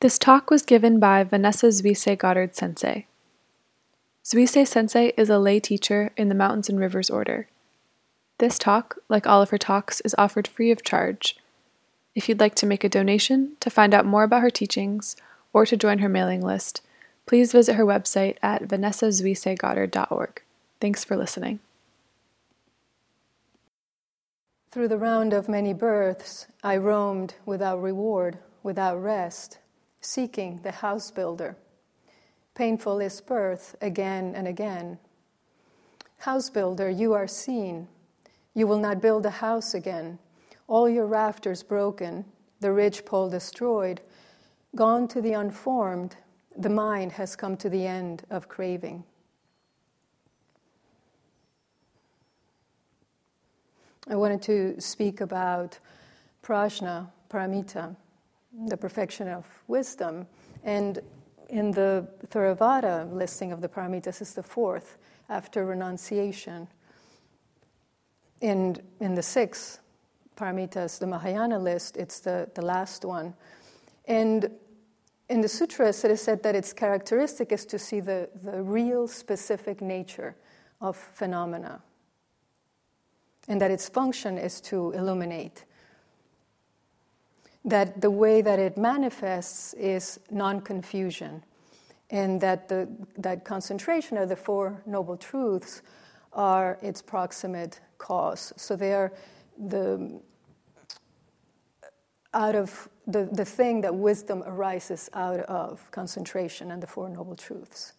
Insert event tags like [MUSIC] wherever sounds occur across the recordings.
This talk was given by Vanessa Zuisei Goddard Sensei. Zuisei Sensei is a lay teacher in the Mountains and Rivers Order. This talk, like all of her talks, is offered free of charge. If you'd like to make a donation to find out more about her teachings or to join her mailing list, please visit her website at vanessazuisegoddard.org. Thanks for listening. Through the round of many births, I roamed without reward, without rest, seeking the house builder. Painful is birth again and again. House builder, you are seen. You will not build a house again. All your rafters broken, the ridge pole destroyed, gone to the unformed, the mind has come to the end of craving. I wanted to speak about prajna, paramita, the perfection of wisdom. And in the Theravada listing of the paramitas is the fourth after renunciation. In, in the sixth paramitas, the Mahayana list, it's the, the last one. And in the sutras, it is said that its characteristic is to see the, the real specific nature of phenomena and that its function is to illuminate. That the way that it manifests is non confusion, and that the, that concentration of the Four Noble Truths are its proximate cause. So they are the out of the, the thing that wisdom arises out of concentration and the Four Noble Truths.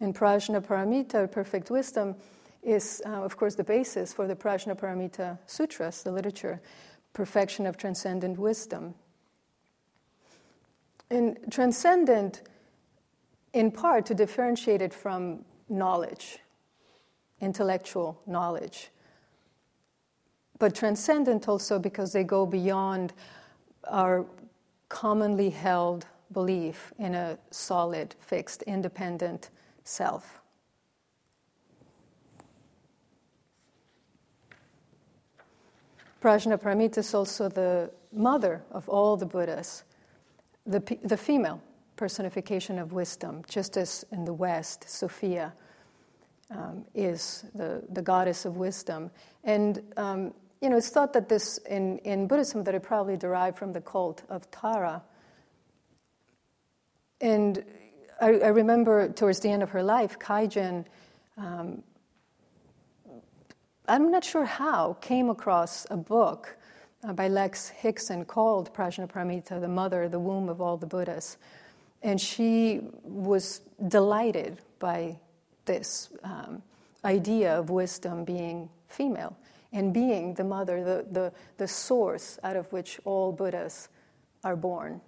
And Prajna Paramita, perfect wisdom, is, uh, of course, the basis for the Prajnaparamita Sutras, the literature, perfection of transcendent wisdom. And transcendent, in part, to differentiate it from knowledge, intellectual knowledge. But transcendent also because they go beyond our commonly held belief in a solid, fixed, independent self. Prajnaparamita is also the mother of all the Buddhas, the, the female personification of wisdom, just as in the West, Sophia um, is the, the goddess of wisdom. And um, you know, it's thought that this in, in Buddhism that it probably derived from the cult of Tara. And I, I remember towards the end of her life, Kaijin, um, I'm not sure how, came across a book uh, by Lex Hixon called Prajnaparamita, the mother, the womb of all the Buddhas. And she was delighted by this um, idea of wisdom being female and being the mother, the, the, the source out of which all Buddhas are born.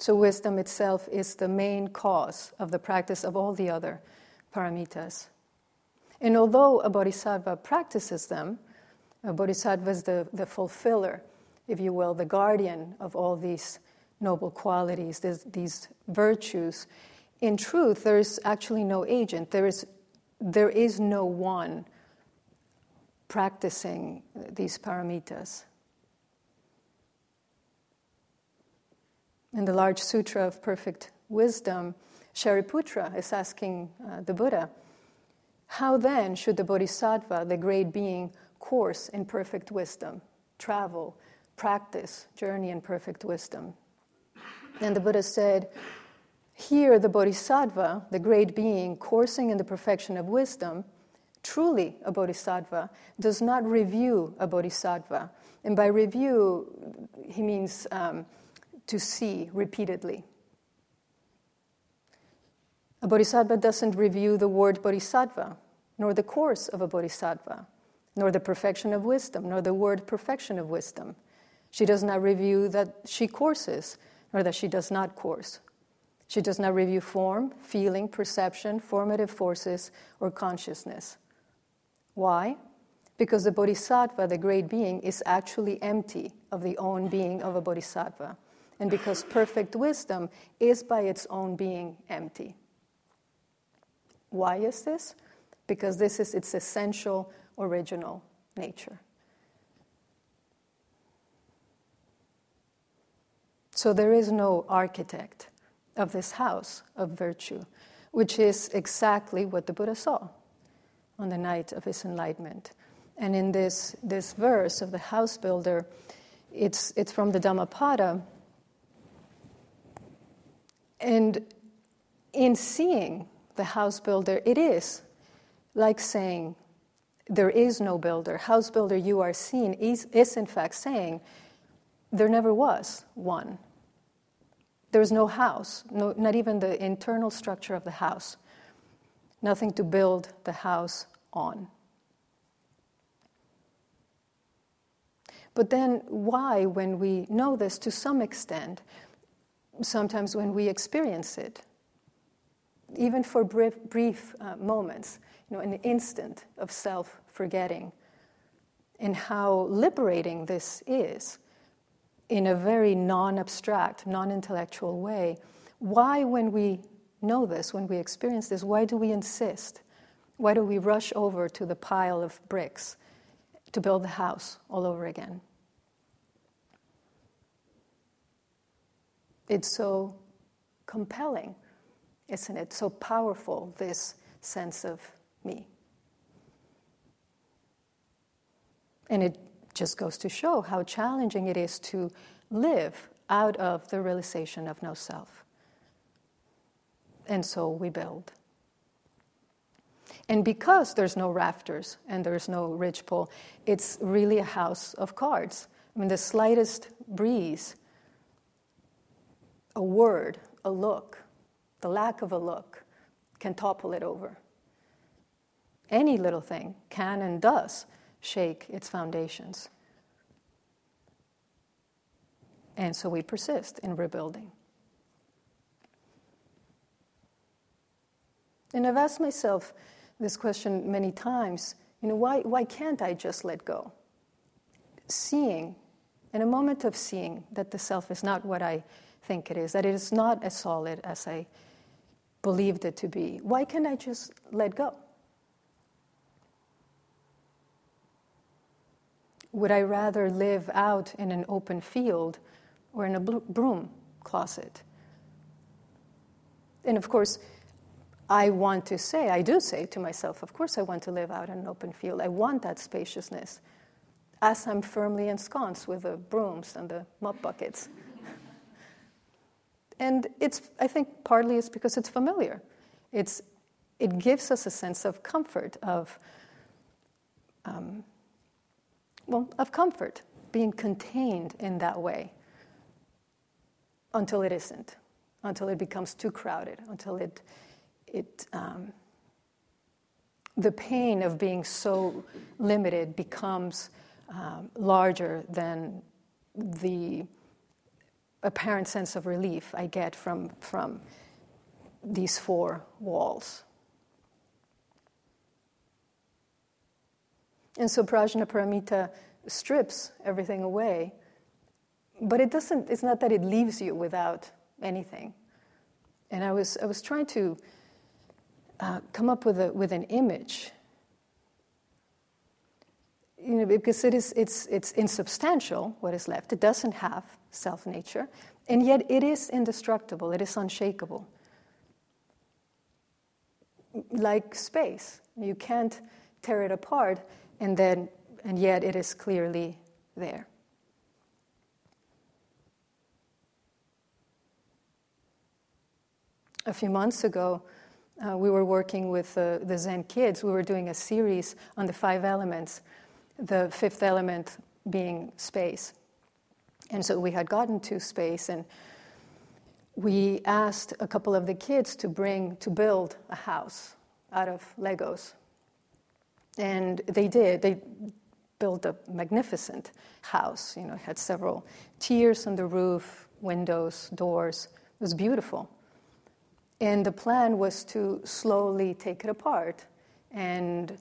So, wisdom itself is the main cause of the practice of all the other paramitas. And although a bodhisattva practices them, a bodhisattva is the, the fulfiller, if you will, the guardian of all these noble qualities, these, these virtues. In truth, there is actually no agent. There is, there is no one practicing these paramitas. in the large sutra of perfect wisdom, Shariputra is asking uh, the Buddha, how then should the bodhisattva, the great being, course in perfect wisdom, travel, practice, journey in perfect wisdom? And the Buddha said, here the bodhisattva, the great being, coursing in the perfection of wisdom, truly a bodhisattva, does not review a bodhisattva. And by review, he means um, to see repeatedly. A bodhisattva doesn't review the word bodhisattva, nor the course of a bodhisattva, nor the perfection of wisdom, nor the word perfection of wisdom. She does not review that she courses, nor that she does not course. She does not review form, feeling, perception, formative forces, or consciousness. Why? Because the bodhisattva, the great being, is actually empty of the own being of a bodhisattva and because perfect wisdom is by its own being empty. Why is this? Because this is its essential original nature. So there is no architect of this house of virtue, which is exactly what the Buddha saw on the night of his enlightenment. And in this, this verse of the house builder, it's, it's from the Dhammapada. And in seeing the house builder, it is like saying, There is no builder. House builder, you are seen, is, is in fact saying, There never was one. There is no house, no, not even the internal structure of the house. Nothing to build the house on. But then, why, when we know this to some extent, sometimes when we experience it, even for brief, brief uh, moments, you know, an instant of self forgetting, and how liberating this is in a very non abstract, non intellectual way. Why, when we know this, when we experience this, why do we insist? Why do we rush over to the pile of bricks to build the house all over again? It's so compelling, isn't it? So powerful, this sense of me. And it just goes to show how challenging it is to live out of the realization of no self. And so we build. And because there's no rafters and there's no ridgepole, it's really a house of cards. I mean, the slightest breeze a word, a look, the lack of a look can topple it over. Any little thing can and does shake its foundations. And so we persist in rebuilding. And I've asked myself this question many times you know, why, why can't I just let go? Seeing, in a moment of seeing that the self is not what I think it is, that it is not as solid as I believed it to be. Why can't I just let go? Would I rather live out in an open field or in a broom closet? And of course, I want to say, I do say to myself, of course, I want to live out in an open field. I want that spaciousness as I'm firmly ensconced with the brooms and the mop buckets. And it's, I think partly it's because it's familiar. It's, it gives us a sense of comfort, of, um, well, of comfort, being contained in that way until it isn't, until it becomes too crowded, until it, it um, the pain of being so limited becomes um, larger than the apparent sense of relief I get from, from these four walls. And so Prajnaparamita strips everything away, but it doesn't, it's not that it leaves you without anything. And I was, I was trying to uh, come up with, a, with an image you know, because it is, it's, it's insubstantial, what is left. It doesn't have self nature, and yet it is indestructible, it is unshakable. Like space, you can't tear it apart, and, then, and yet it is clearly there. A few months ago, uh, we were working with uh, the Zen kids. We were doing a series on the five elements the fifth element being space. And so we had gotten to space, and we asked a couple of the kids to bring, to build a house out of Legos. And they did. They built a magnificent house. You know, it had several tiers on the roof, windows, doors. It was beautiful. And the plan was to slowly take it apart and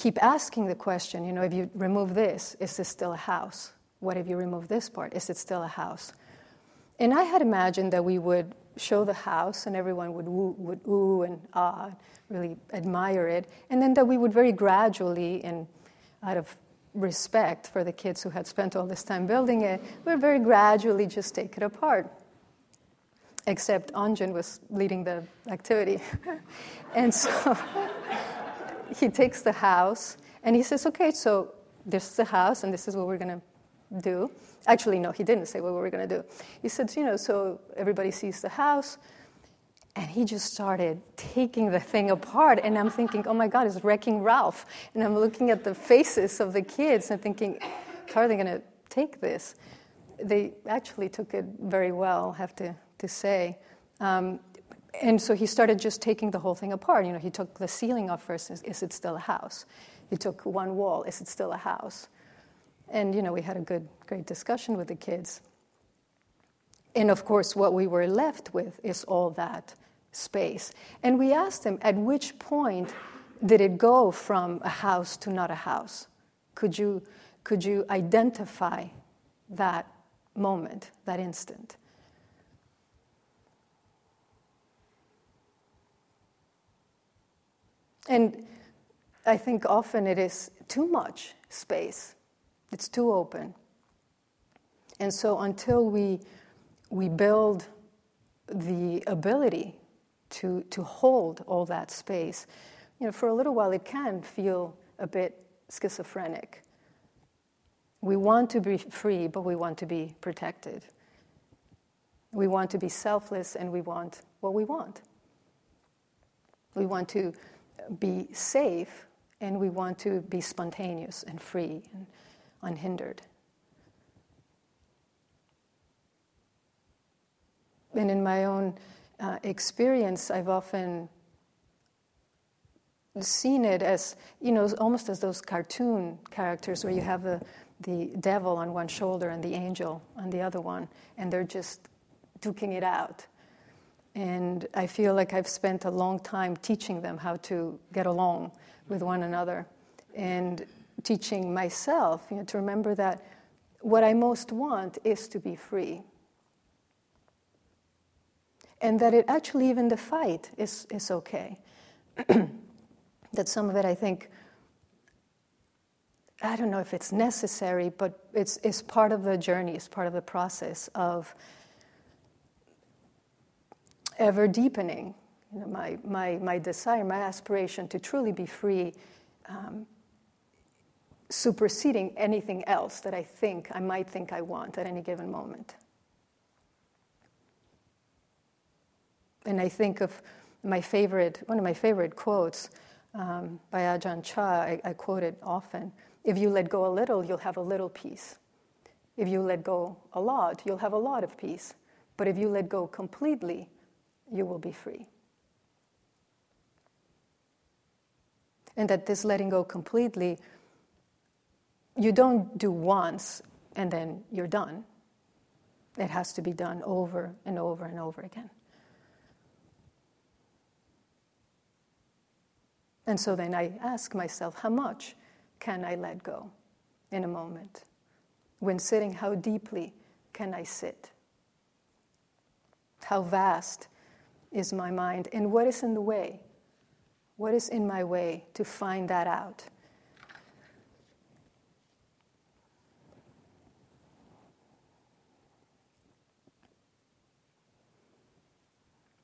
keep asking the question, you know, if you remove this, is this still a house? What if you remove this part? Is it still a house? And I had imagined that we would show the house and everyone would woo, would ooh and ah, really admire it, and then that we would very gradually and out of respect for the kids who had spent all this time building it, we would very gradually just take it apart. Except Anjan was leading the activity. [LAUGHS] and so he takes the house and he says, okay, so this is the house and this is what we're going to do. Actually, no, he didn't say what we were going to do. He said, you know, so everybody sees the house. And he just started taking the thing apart. And I'm thinking, oh my God, it's Wreck-It Ralph. And I'm looking at the faces of the kids and thinking, how are they going to take this? They actually took it very well, I have to, to say. Um, and so he started just taking the whole thing apart. You know, he took the ceiling off first. Is, is it still a house? He took one wall. Is it still a house? And, you know, we had a good, great discussion with the kids. And of course, what we were left with is all that space. And we asked them, at which point did it go from a house to not a house? Could you, could you identify that moment, that instant? And I think often it is too much space, it's too open. And so until we, we build the ability to, to hold all that space, you know, for a little while it can feel a bit schizophrenic. We want to be free, but we want to be protected. We want to be selfless and we want what we want. We want to be safe and we want to be spontaneous and free and unhindered. And in my own uh, experience, I've often seen it as, you know, almost as those cartoon characters where you have the, the devil on one shoulder and the angel on the other one, and they're just duking it out. And I feel like I've spent a long time teaching them how to get along with one another and teaching myself you know, to remember that what I most want is to be free. And that it actually, even the fight is, is okay. [CLEARS THROAT] that some of it, I think, I don't know if it's necessary, but it's, it's part of the journey, it's part of the process of ever deepening you know, my, my, my desire, my aspiration to truly be free, um, superseding anything else that I think I might think I want at any given moment. And I think of my favorite, one of my favorite quotes um, by Ajahn Chah, I, I quote it often. If you let go a little, you'll have a little peace. If you let go a lot, you'll have a lot of peace. But if you let go completely, you will be free. And that this letting go completely, you don't do once and then you're done. It has to be done over and over and over again. And so then I ask myself, how much can I let go in a moment? When sitting, how deeply can I sit? How vast is my mind, and what is in the way? What is in my way to find that out?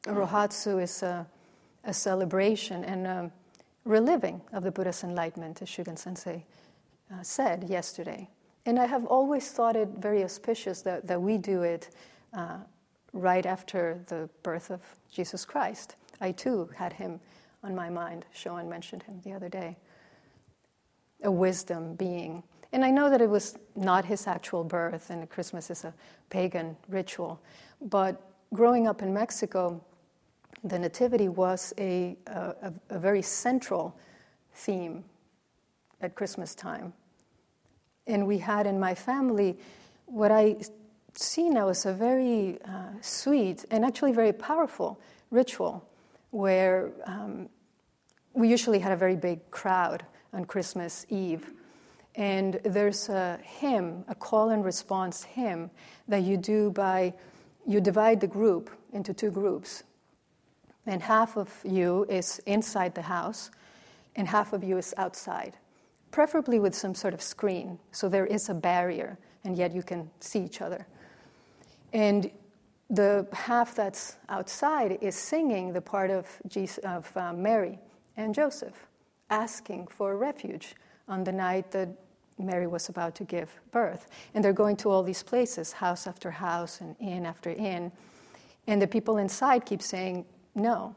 Rohatsu is a, a celebration and a reliving of the Buddha's enlightenment, as Shugen Sensei uh, said yesterday. And I have always thought it very auspicious that, that we do it uh, right after the birth of Jesus Christ. I too had him on my mind. Sean mentioned him the other day. A wisdom being. And I know that it was not his actual birth, and Christmas is a pagan ritual. But growing up in Mexico, the Nativity was a, a, a very central theme at Christmas time. And we had in my family what I see now as a very uh, sweet and actually very powerful ritual where um, we usually had a very big crowd on Christmas Eve. And there's a hymn, a call and response hymn that you do by, you divide the group into two groups. And half of you is inside the house, and half of you is outside preferably with some sort of screen, so there is a barrier, and yet you can see each other. And the half that's outside is singing the part of, Jesus, of uh, Mary and Joseph, asking for refuge on the night that Mary was about to give birth. And they're going to all these places, house after house and inn after inn. And the people inside keep saying, No,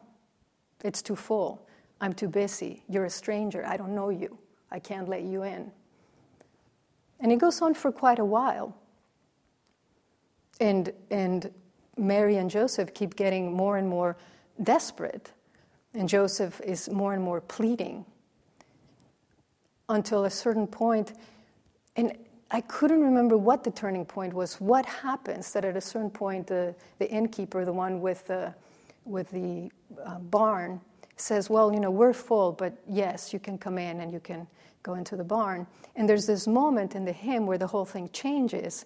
it's too full. I'm too busy. You're a stranger. I don't know you. I can't let you in. And it goes on for quite a while. And, and Mary and Joseph keep getting more and more desperate. And Joseph is more and more pleading until a certain point, and I couldn't remember what the turning point was. What happens that at a certain point, the, the innkeeper, the one with the, with the uh, barn, says, Well, you know, we're full, but yes, you can come in and you can go into the barn. And there's this moment in the hymn where the whole thing changes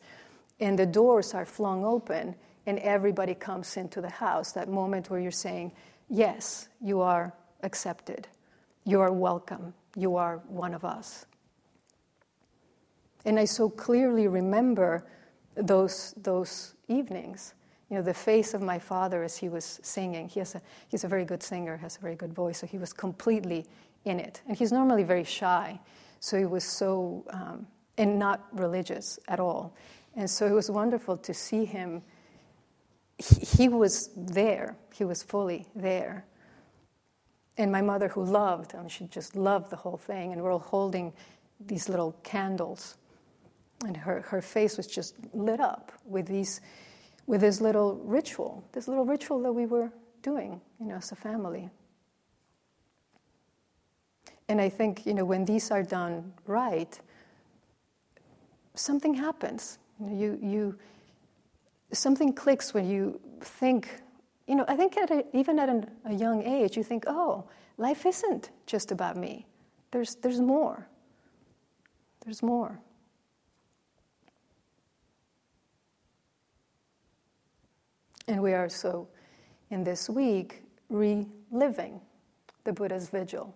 and the doors are flung open and everybody comes into the house. That moment where you're saying, Yes, you are accepted, you are welcome, you are one of us. And I so clearly remember those, those evenings. You know, the face of my father as he was singing. He has a, he's a very good singer, has a very good voice, so he was completely in it. And he's normally very shy, so he was so, um, and not religious at all. And so it was wonderful to see him. He, he was there, he was fully there. And my mother, who loved, I mean, she just loved the whole thing, and we're all holding these little candles. And her, her face was just lit up with, these, with this little ritual, this little ritual that we were doing, you know, as a family. And I think, you know, when these are done right, something happens. You, you, something clicks when you think, you know, I think at a, even at an, a young age, you think, oh, life isn't just about me. There's, there's more. There's more. And we are so, in this week, reliving the Buddha's vigil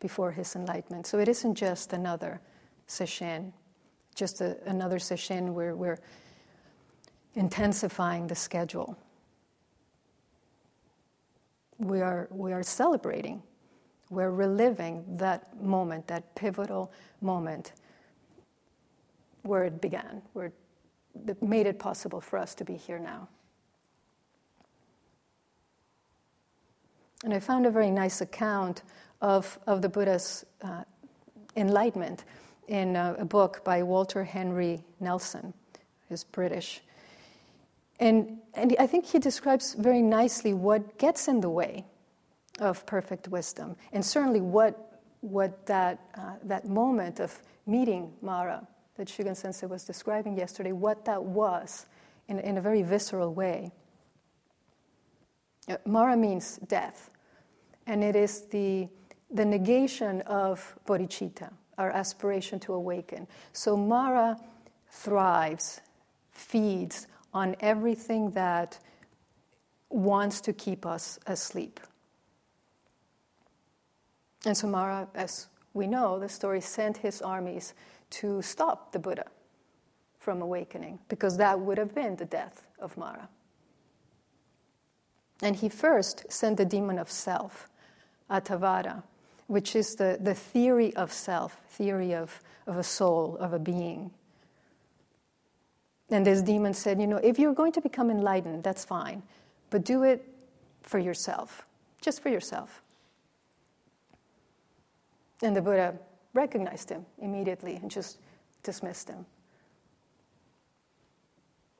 before his enlightenment. So it isn't just another session, just a, another session where we're intensifying the schedule. We are, we are celebrating, we're reliving that moment, that pivotal moment where it began, where it made it possible for us to be here now. And I found a very nice account of, of the Buddha's uh, enlightenment in a, a, book by Walter Henry Nelson, who's British. And, and I think he describes very nicely what gets in the way of perfect wisdom, and certainly what, what that, uh, that moment of meeting Mara that Shugen Sensei was describing yesterday, what that was in, in a very visceral way. Uh, Mara means death, and it is the, the negation of bodhicitta, our aspiration to awaken. So Mara thrives, feeds on everything that wants to keep us asleep. And so Mara, as we know, the story sent his armies to stop the Buddha from awakening, because that would have been the death of Mara. And he first sent the demon of self, Attavada, which is the, the theory of self, theory of, of a soul, of a being. And this demon said, You know, if you're going to become enlightened, that's fine, but do it for yourself, just for yourself. And the Buddha recognized him immediately and just dismissed him.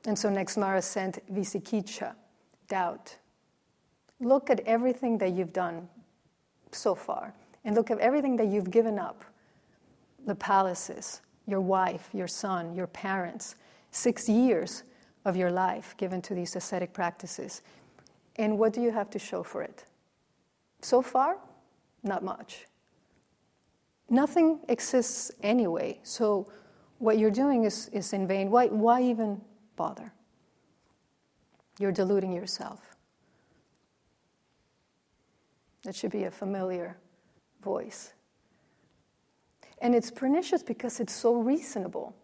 And so next Mara sent Vicikiccha, doubt. Look at everything that you've done so far, and look at everything that you've given up the palaces, your wife, your son, your parents, six years of your life given to these ascetic practices. And what do you have to show for it? So far, not much. Nothing exists anyway, so what you're doing is, is in vain. Why, why even bother? You're deluding yourself. That should be a familiar voice. And it's pernicious because it's so reasonable.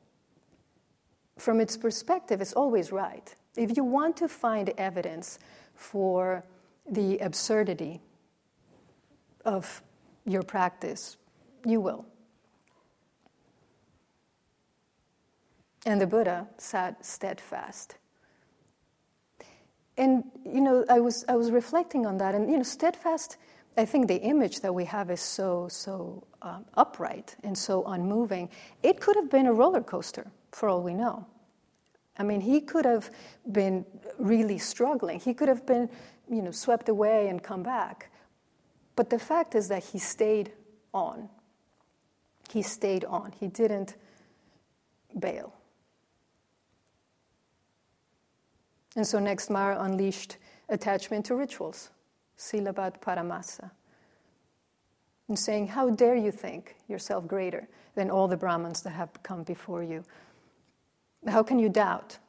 From its perspective, it's always right. If you want to find evidence for the absurdity of your practice, you will. And the Buddha sat steadfast. And you know, I was I was reflecting on that, and you know, steadfast. I think the image that we have is so so um, upright and so unmoving. It could have been a roller coaster, for all we know. I mean, he could have been really struggling. He could have been, you know, swept away and come back. But the fact is that he stayed on. He stayed on. He didn't bail. And so next Mara unleashed attachment to rituals, Silabbata Paramasa, and saying, How dare you think yourself greater than all the Brahmins that have come before you? How can you doubt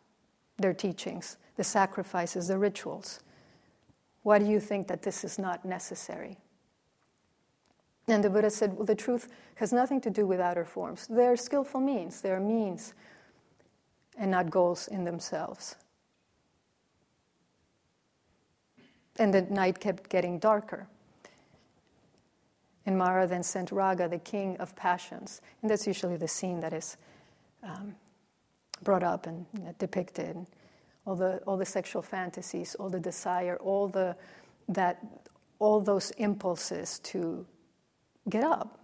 their teachings, the sacrifices, the rituals? Why do you think that this is not necessary? And the Buddha said, Well, the truth has nothing to do with outer forms. They're skillful means, they're means and not goals in themselves. And the night kept getting darker. And Mara then sent Raga, the king of passions. And that's usually the scene that is um, brought up and you know, depicted. All the, all the sexual fantasies, all the desire, all, the, that, all those impulses to get up.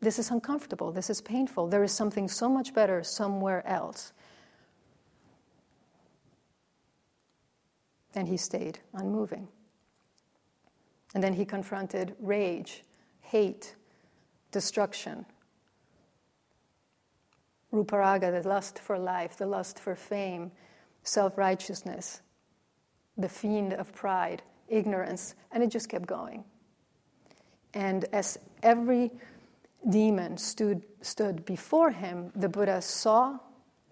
This is uncomfortable. This is painful. There is something so much better somewhere else. And he stayed unmoving. And then he confronted rage, hate, destruction. Ruparaga, the lust for life, the lust for fame, self righteousness, the fiend of pride, ignorance, and it just kept going. And as every demon stood, stood before him, the Buddha saw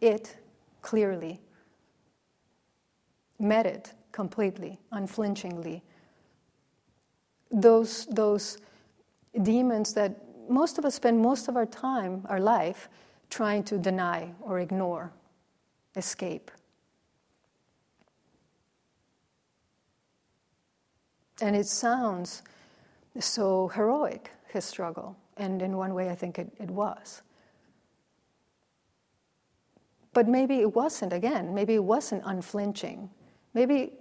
it clearly, met it completely, unflinchingly, those, those demons that most of us spend most of our time, our life, trying to deny or ignore, escape. And it sounds so heroic, his struggle. And in one way, I think it, it was. But maybe it wasn't, again, maybe it wasn't unflinching. Maybe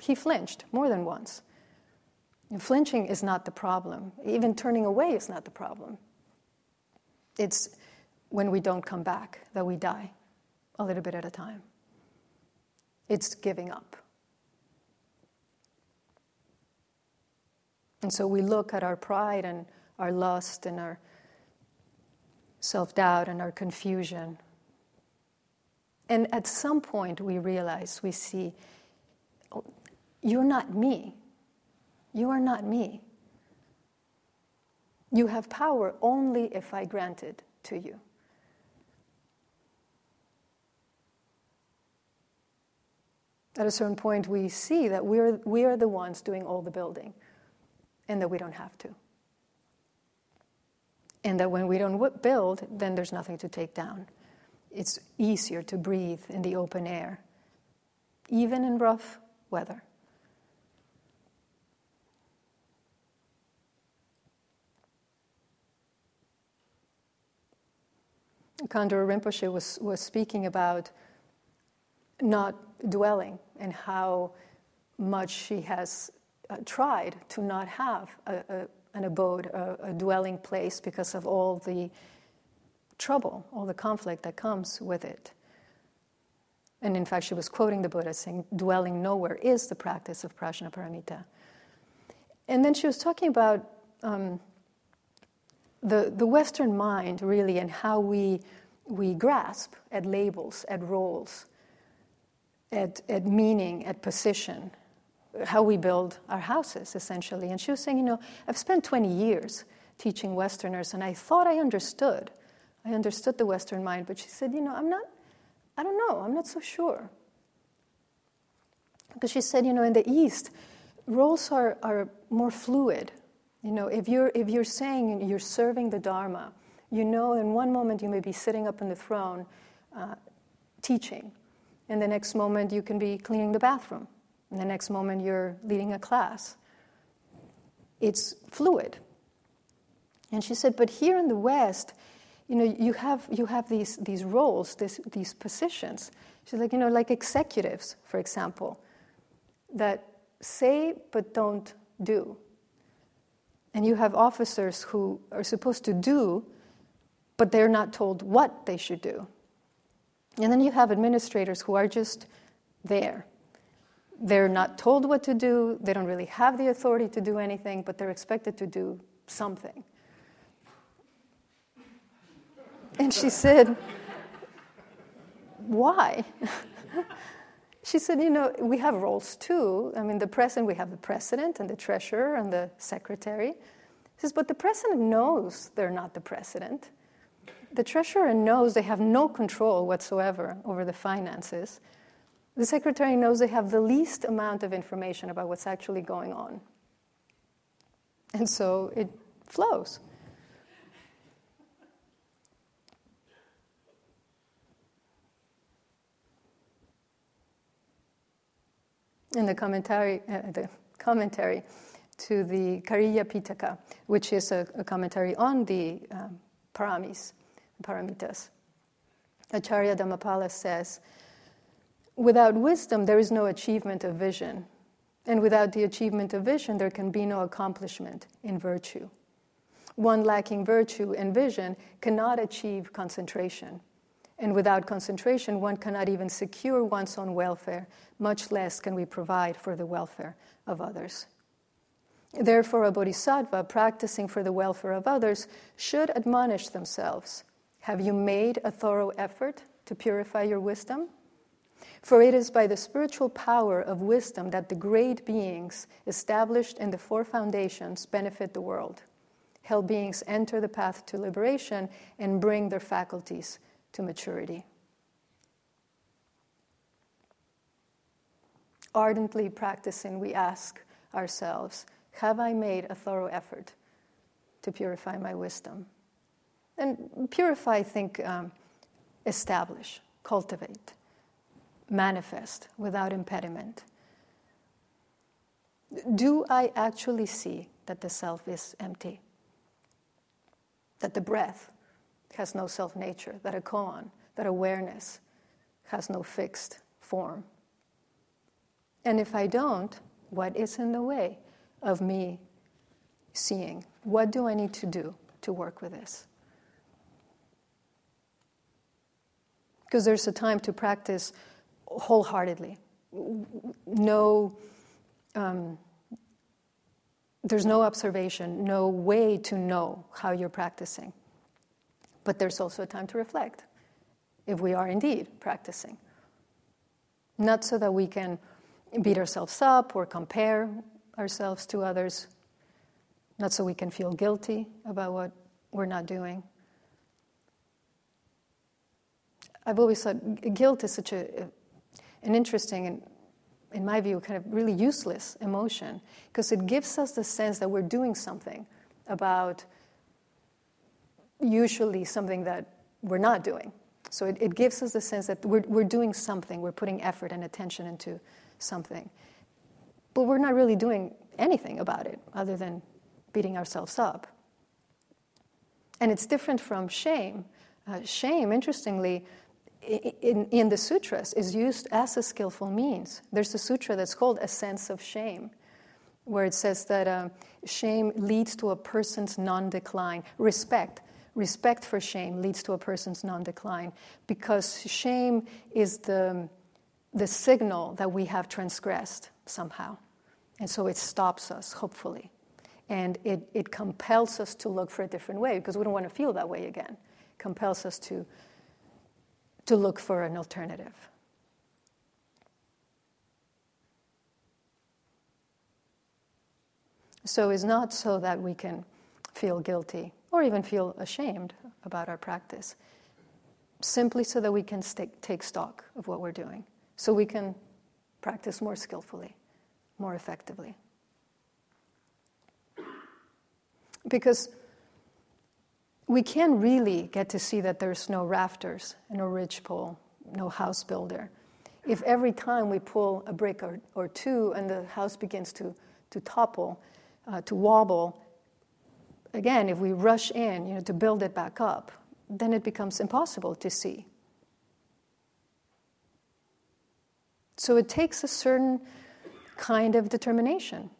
he flinched more than once. And flinching is not the problem. Even turning away is not the problem. It's when we don't come back that we die, a little bit at a time. It's giving up. And so we look at our pride and our lust and our self doubt and our confusion. And at some point, we realize, we see, oh, you're not me. You are not me. You have power only if I grant it to you. At a certain point, we see that we're, we are the ones doing all the building and that we don't have to. And that when we don't build, then there's nothing to take down. It's easier to breathe in the open air, even in rough weather. Khandro Rinpoche was, was speaking about not dwelling and how much she has uh, tried to not have a, a, an abode, a, a dwelling place, because of all the trouble, all the conflict that comes with it. And in fact, she was quoting the Buddha saying, dwelling nowhere is the practice of prajnaparamita. And then she was talking about um, the, the Western mind, really, and how we, we grasp at labels, at roles, at, at meaning, at position, how we build our houses, essentially. And she was saying, you know, I've spent 20 years teaching Westerners, and I thought I understood. I understood the Western mind, but she said, you know, I'm not, I don't know, I'm not so sure. Because she said, you know, in the East, roles are, are more fluid, you know, if you're, if you're saying you're serving the Dharma, You know, in one moment you may be sitting up in the throne uh, teaching, and the next moment you can be cleaning the bathroom, and the next moment you're leading a class. It's fluid. And she said, but here in the West, you know, you have, you have these, these roles, this, these positions. She's like, you know, like executives, for example, that say but don't do. And you have officers who are supposed to do, but they're not told what they should do. And then you have administrators who are just there. They're not told what to do, they don't really have the authority to do anything, but they're expected to do something. And she said, Why? [LAUGHS] she said, You know, we have roles too. I mean, the president, we have the president and the treasurer and the secretary. She says, But the president knows they're not the president. The treasurer knows they have no control whatsoever over the finances. The secretary knows they have the least amount of information about what's actually going on. And so it flows. In the commentary, uh, the commentary to the Cariya Pitaka, which is a, a commentary on the um, paramis, paramitas. Acharya Dhammapala says, Without wisdom, there is no achievement of vision. And without the achievement of vision, there can be no accomplishment in virtue. One lacking virtue and vision cannot achieve concentration. And without concentration, one cannot even secure one's own welfare, much less can we provide for the welfare of others. Therefore, a bodhisattva practicing for the welfare of others should admonish themselves Have you made a thorough effort to purify your wisdom? For it is by the spiritual power of wisdom that the great beings established in the four foundations benefit the world. Hell beings enter the path to liberation and bring their faculties to maturity. Ardently practicing, we ask ourselves Have I made a thorough effort to purify my wisdom? And purify, think, um, establish, cultivate, manifest without impediment. Do I actually see that the self is empty? That the breath has no self nature, that a koan, that awareness has no fixed form. And if I don't, what is in the way of me seeing? What do I need to do to work with this? Because there's a time to practice wholeheartedly. No, um, there's no observation, no way to know how you're practicing. But there's also a time to reflect if we are indeed practicing. Not so that we can beat ourselves up or compare ourselves to others, not so we can feel guilty about what we're not doing. I've always thought guilt is such a, an interesting and, in my view, kind of really useless emotion because it gives us the sense that we're doing something about usually something that we're not doing. So it, it gives us the sense that we're, we're doing something, we're putting effort and attention into something. But we're not really doing anything about it other than beating ourselves up. And it's different from shame. Uh, shame, interestingly, in, in the sutras, is used as a skillful means. There's a sutra that's called A Sense of Shame, where it says that uh, shame leads to a person's non decline. Respect respect for shame leads to a person's non decline because shame is the, the signal that we have transgressed somehow. And so it stops us, hopefully. And it, it compels us to look for a different way because we don't want to feel that way again. It compels us to, to look for an alternative. So it's not so that we can feel guilty or even feel ashamed about our practice, simply so that we can st- take stock of what we're doing, so we can practice more skillfully, more effectively. Because we can really get to see that there's no rafters, no ridgepole, no house builder. If every time we pull a brick or, or two and the house begins to, to topple, uh, to wobble, again, if we rush in you know, to build it back up, then it becomes impossible to see. So it takes a certain kind of determination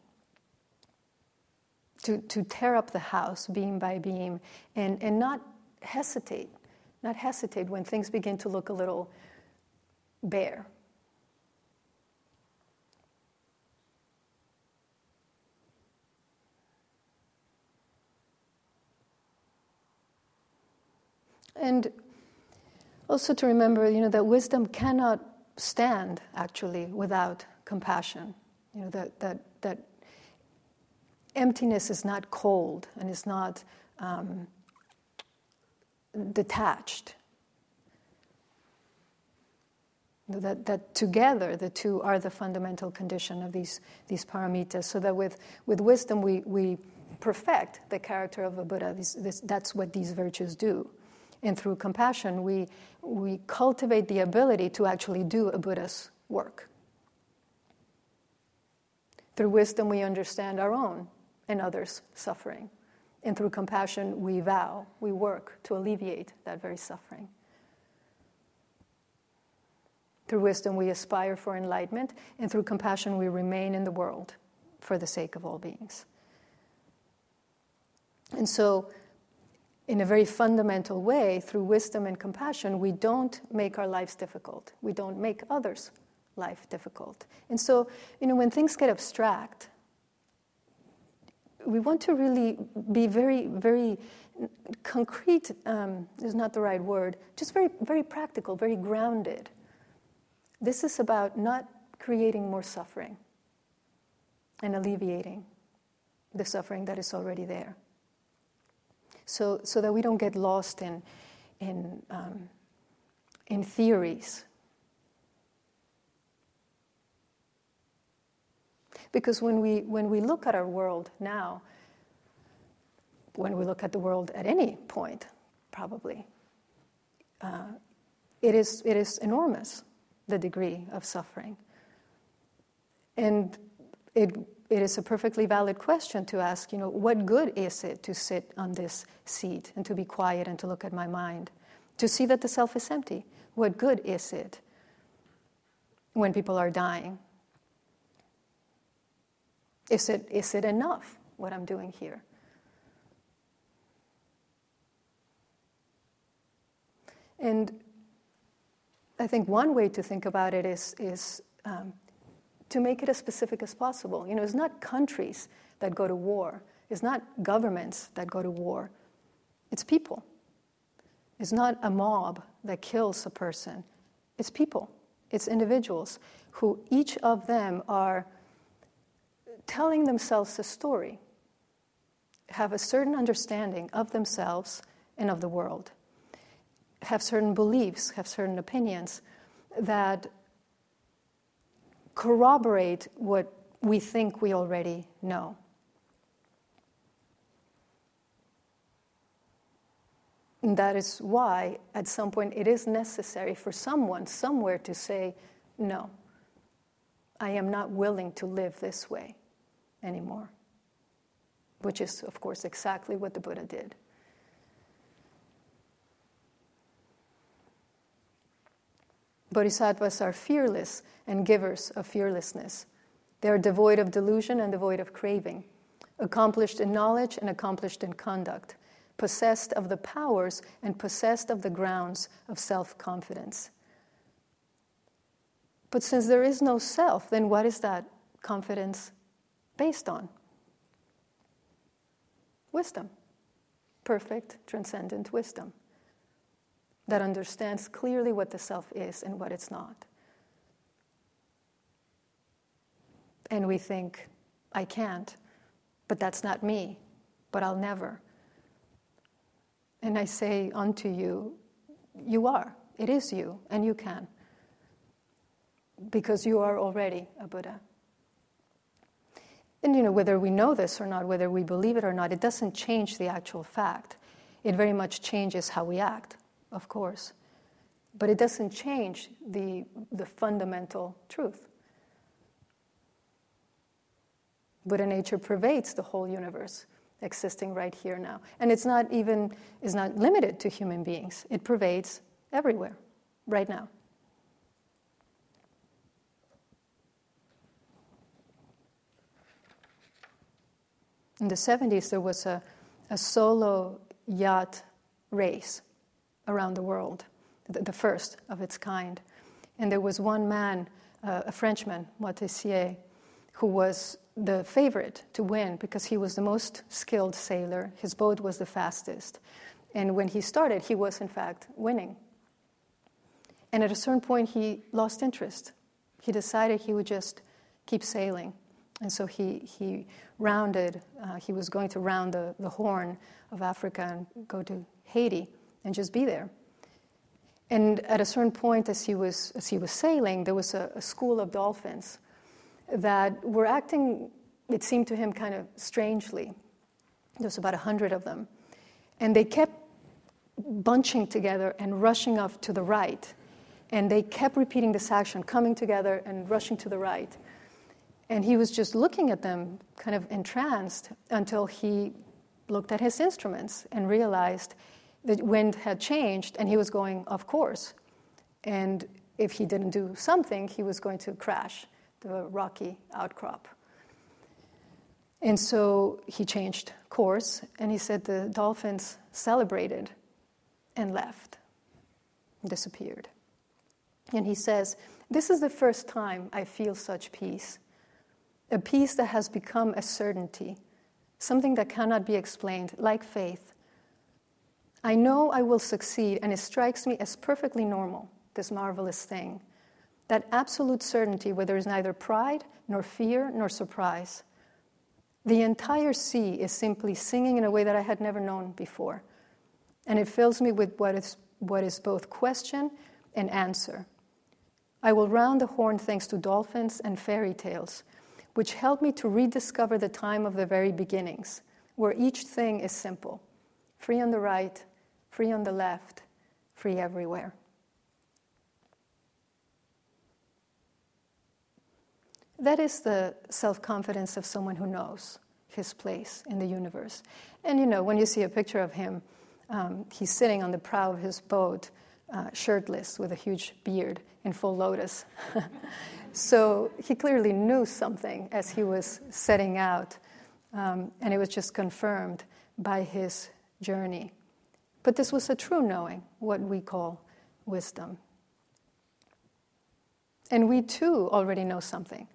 to, to tear up the house beam by beam and, and not hesitate, not hesitate when things begin to look a little bare. And also to remember, you know, that wisdom cannot stand actually without compassion. You know, that, that, that emptiness is not cold and is not um, detached. That, that together the two are the fundamental condition of these, these paramitas, so that with, with wisdom we, we perfect the character of a Buddha. This, that's what these virtues do. And through compassion, we, we cultivate the ability to actually do a Buddha's work. Through wisdom, we understand our own and others' suffering. And through compassion, we vow, we work to alleviate that very suffering. Through wisdom, we aspire for enlightenment, and through compassion, we remain in the world for the sake of all beings. And so, in a very fundamental way, through wisdom and compassion, we don't make our lives difficult. We don't make others' life difficult. And so, you know, when things get abstract, we want to really be very, very concrete, um, is not the right word, just very, very practical, very grounded. This is about not creating more suffering and alleviating the suffering that is already there so, so that we don't get lost in, in, um, in theories. Because when we, when we look at our world now, when we look at the world at any point, probably, uh, it, is, it is enormous, the degree of suffering. And it it is a perfectly valid question to ask, you know, what good is it to sit on this seat and to be quiet and to look at my mind? To see that the self is empty. What good is it when people are dying? Is it, is it enough what I'm doing here? And I think one way to think about it is, is um, to make it as specific as possible. You know, it's not countries that go to war, it's not governments that go to war, it's people. It's not a mob that kills a person, it's people, it's individuals who each of them are telling themselves a story, have a certain understanding of themselves and of the world, have certain beliefs, have certain opinions that corroborate what we think we already know. And that is why, at some point, it is necessary for someone somewhere to say, No, I am not willing to live this way anymore. Which is, of course, exactly what the Buddha did. Bodhisattvas are fearless and givers of fearlessness. They are devoid of delusion and devoid of craving, accomplished in knowledge and accomplished in conduct, possessed of the powers and possessed of the grounds of self confidence. But since there is no self, then what is that confidence based on? Wisdom, perfect, transcendent wisdom that understands clearly what the self is and what it's not. And we think, I can't, but that's not me, but I'll never. And I say unto you, you are, it is you, and you can, because you are already a Buddha. And you know, whether we know this or not, whether we believe it or not, it doesn't change the actual fact. It very much changes how we act, of course. But it doesn't change the, the fundamental truth. Buddha nature pervades the whole universe existing right here now. And it's not even is not limited to human beings. It pervades everywhere right now. In the 70s, there was a, a solo yacht race around the world, the, first of its kind. And there was one man, uh, a Frenchman, Moitessier, who was the favorite to win because he was the most skilled sailor. His boat was the fastest. And when he started, he was in fact winning. And at a certain point, he lost interest. He decided he would just keep sailing. And so he, he rounded, uh, he was going to round the, the horn of Africa and go to Haiti and just be there. And at a certain point, as he was, as he was sailing, there was a, a school of dolphins that were acting, it seemed to him, kind of strangely. There was about a hundred of them. And they kept bunching together and rushing off to the right. And they kept repeating this action, coming together and rushing to the right. And he was just looking at them, kind of entranced, until he looked at his instruments and realized the wind had changed and he was going off course. And if he didn't do something, he was going to crash the rocky outcrop. And so he changed course and he said the dolphins celebrated and left, disappeared. And he says, This is the first time I feel such peace, a peace that has become a certainty, something that cannot be explained, like faith. I know I will succeed, and it strikes me as perfectly normal, this marvelous thing that absolute certainty where there is neither pride, nor fear, nor surprise. The entire sea is simply singing in a way that I had never known before. And it fills me with what is, what is both question and answer. I will round the horn thanks to dolphins and fairy tales, which help me to rediscover the time of the very beginnings, where each thing is simple free on the right, free on the left, free everywhere. That is the self confidence of someone who knows his place in the universe. And you know, when you see a picture of him, um, he's sitting on the prow of his boat, uh, shirtless, with a huge beard in full lotus. [LAUGHS] so he clearly knew something as he was setting out, um, and it was just confirmed by his journey. But this was a true knowing, what we call wisdom. And we too already know something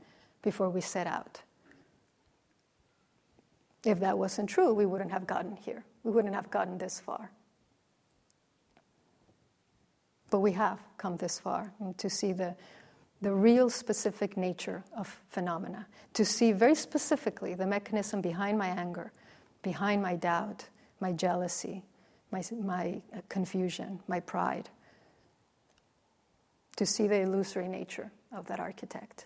before we set out. If that wasn't true, we wouldn't have gotten here. We wouldn't have gotten this far. But we have come this far to see the, the real specific nature of phenomena, to see very specifically the mechanism behind my anger, behind my doubt, my jealousy, my, my uh, confusion, my pride, to see the illusory nature of that architect.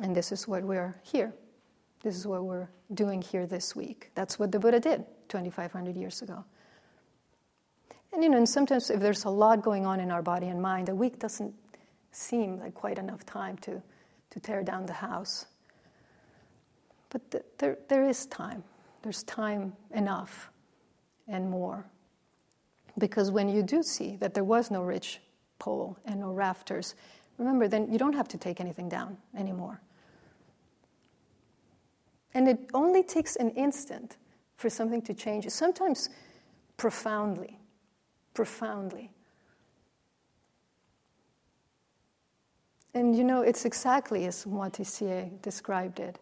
And this is what we're here. This is what we're doing here this week. That's what the Buddha did 2,500 years ago. And you know, and sometimes if there's a lot going on in our body and mind, a week doesn't seem like quite enough time to, to tear down the house. But th- there, there is time. There's time enough and more. Because when you do see that there was no ridge pole and no rafters, remember, then you don't have to take anything down anymore. And it only takes an instant for something to change, sometimes profoundly, profoundly. And you know, it's exactly as Moitessier described it.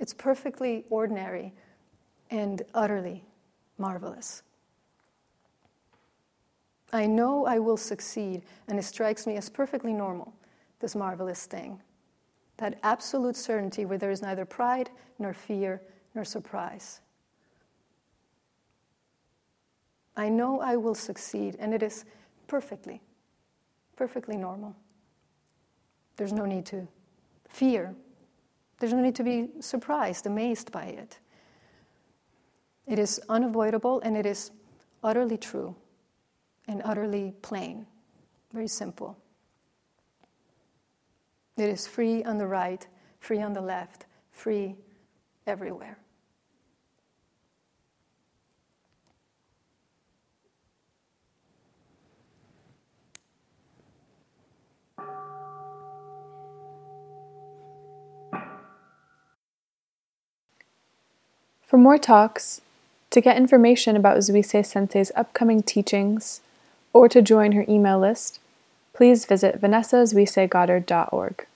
It's perfectly ordinary and utterly marvelous. I know I will succeed, and it strikes me as perfectly normal, this marvelous thing that absolute certainty where there is neither pride nor fear nor surprise. I know I will succeed, and it is perfectly, perfectly normal. There's no need to fear There's no need to be surprised, amazed by it. It is unavoidable and it is utterly true and utterly plain, very simple. It is free on the right, free on the left, free everywhere. For more talks, to get information about Zuisei Sensei's upcoming teachings, or to join her email list, please visit vanessazuiseigoddard.org.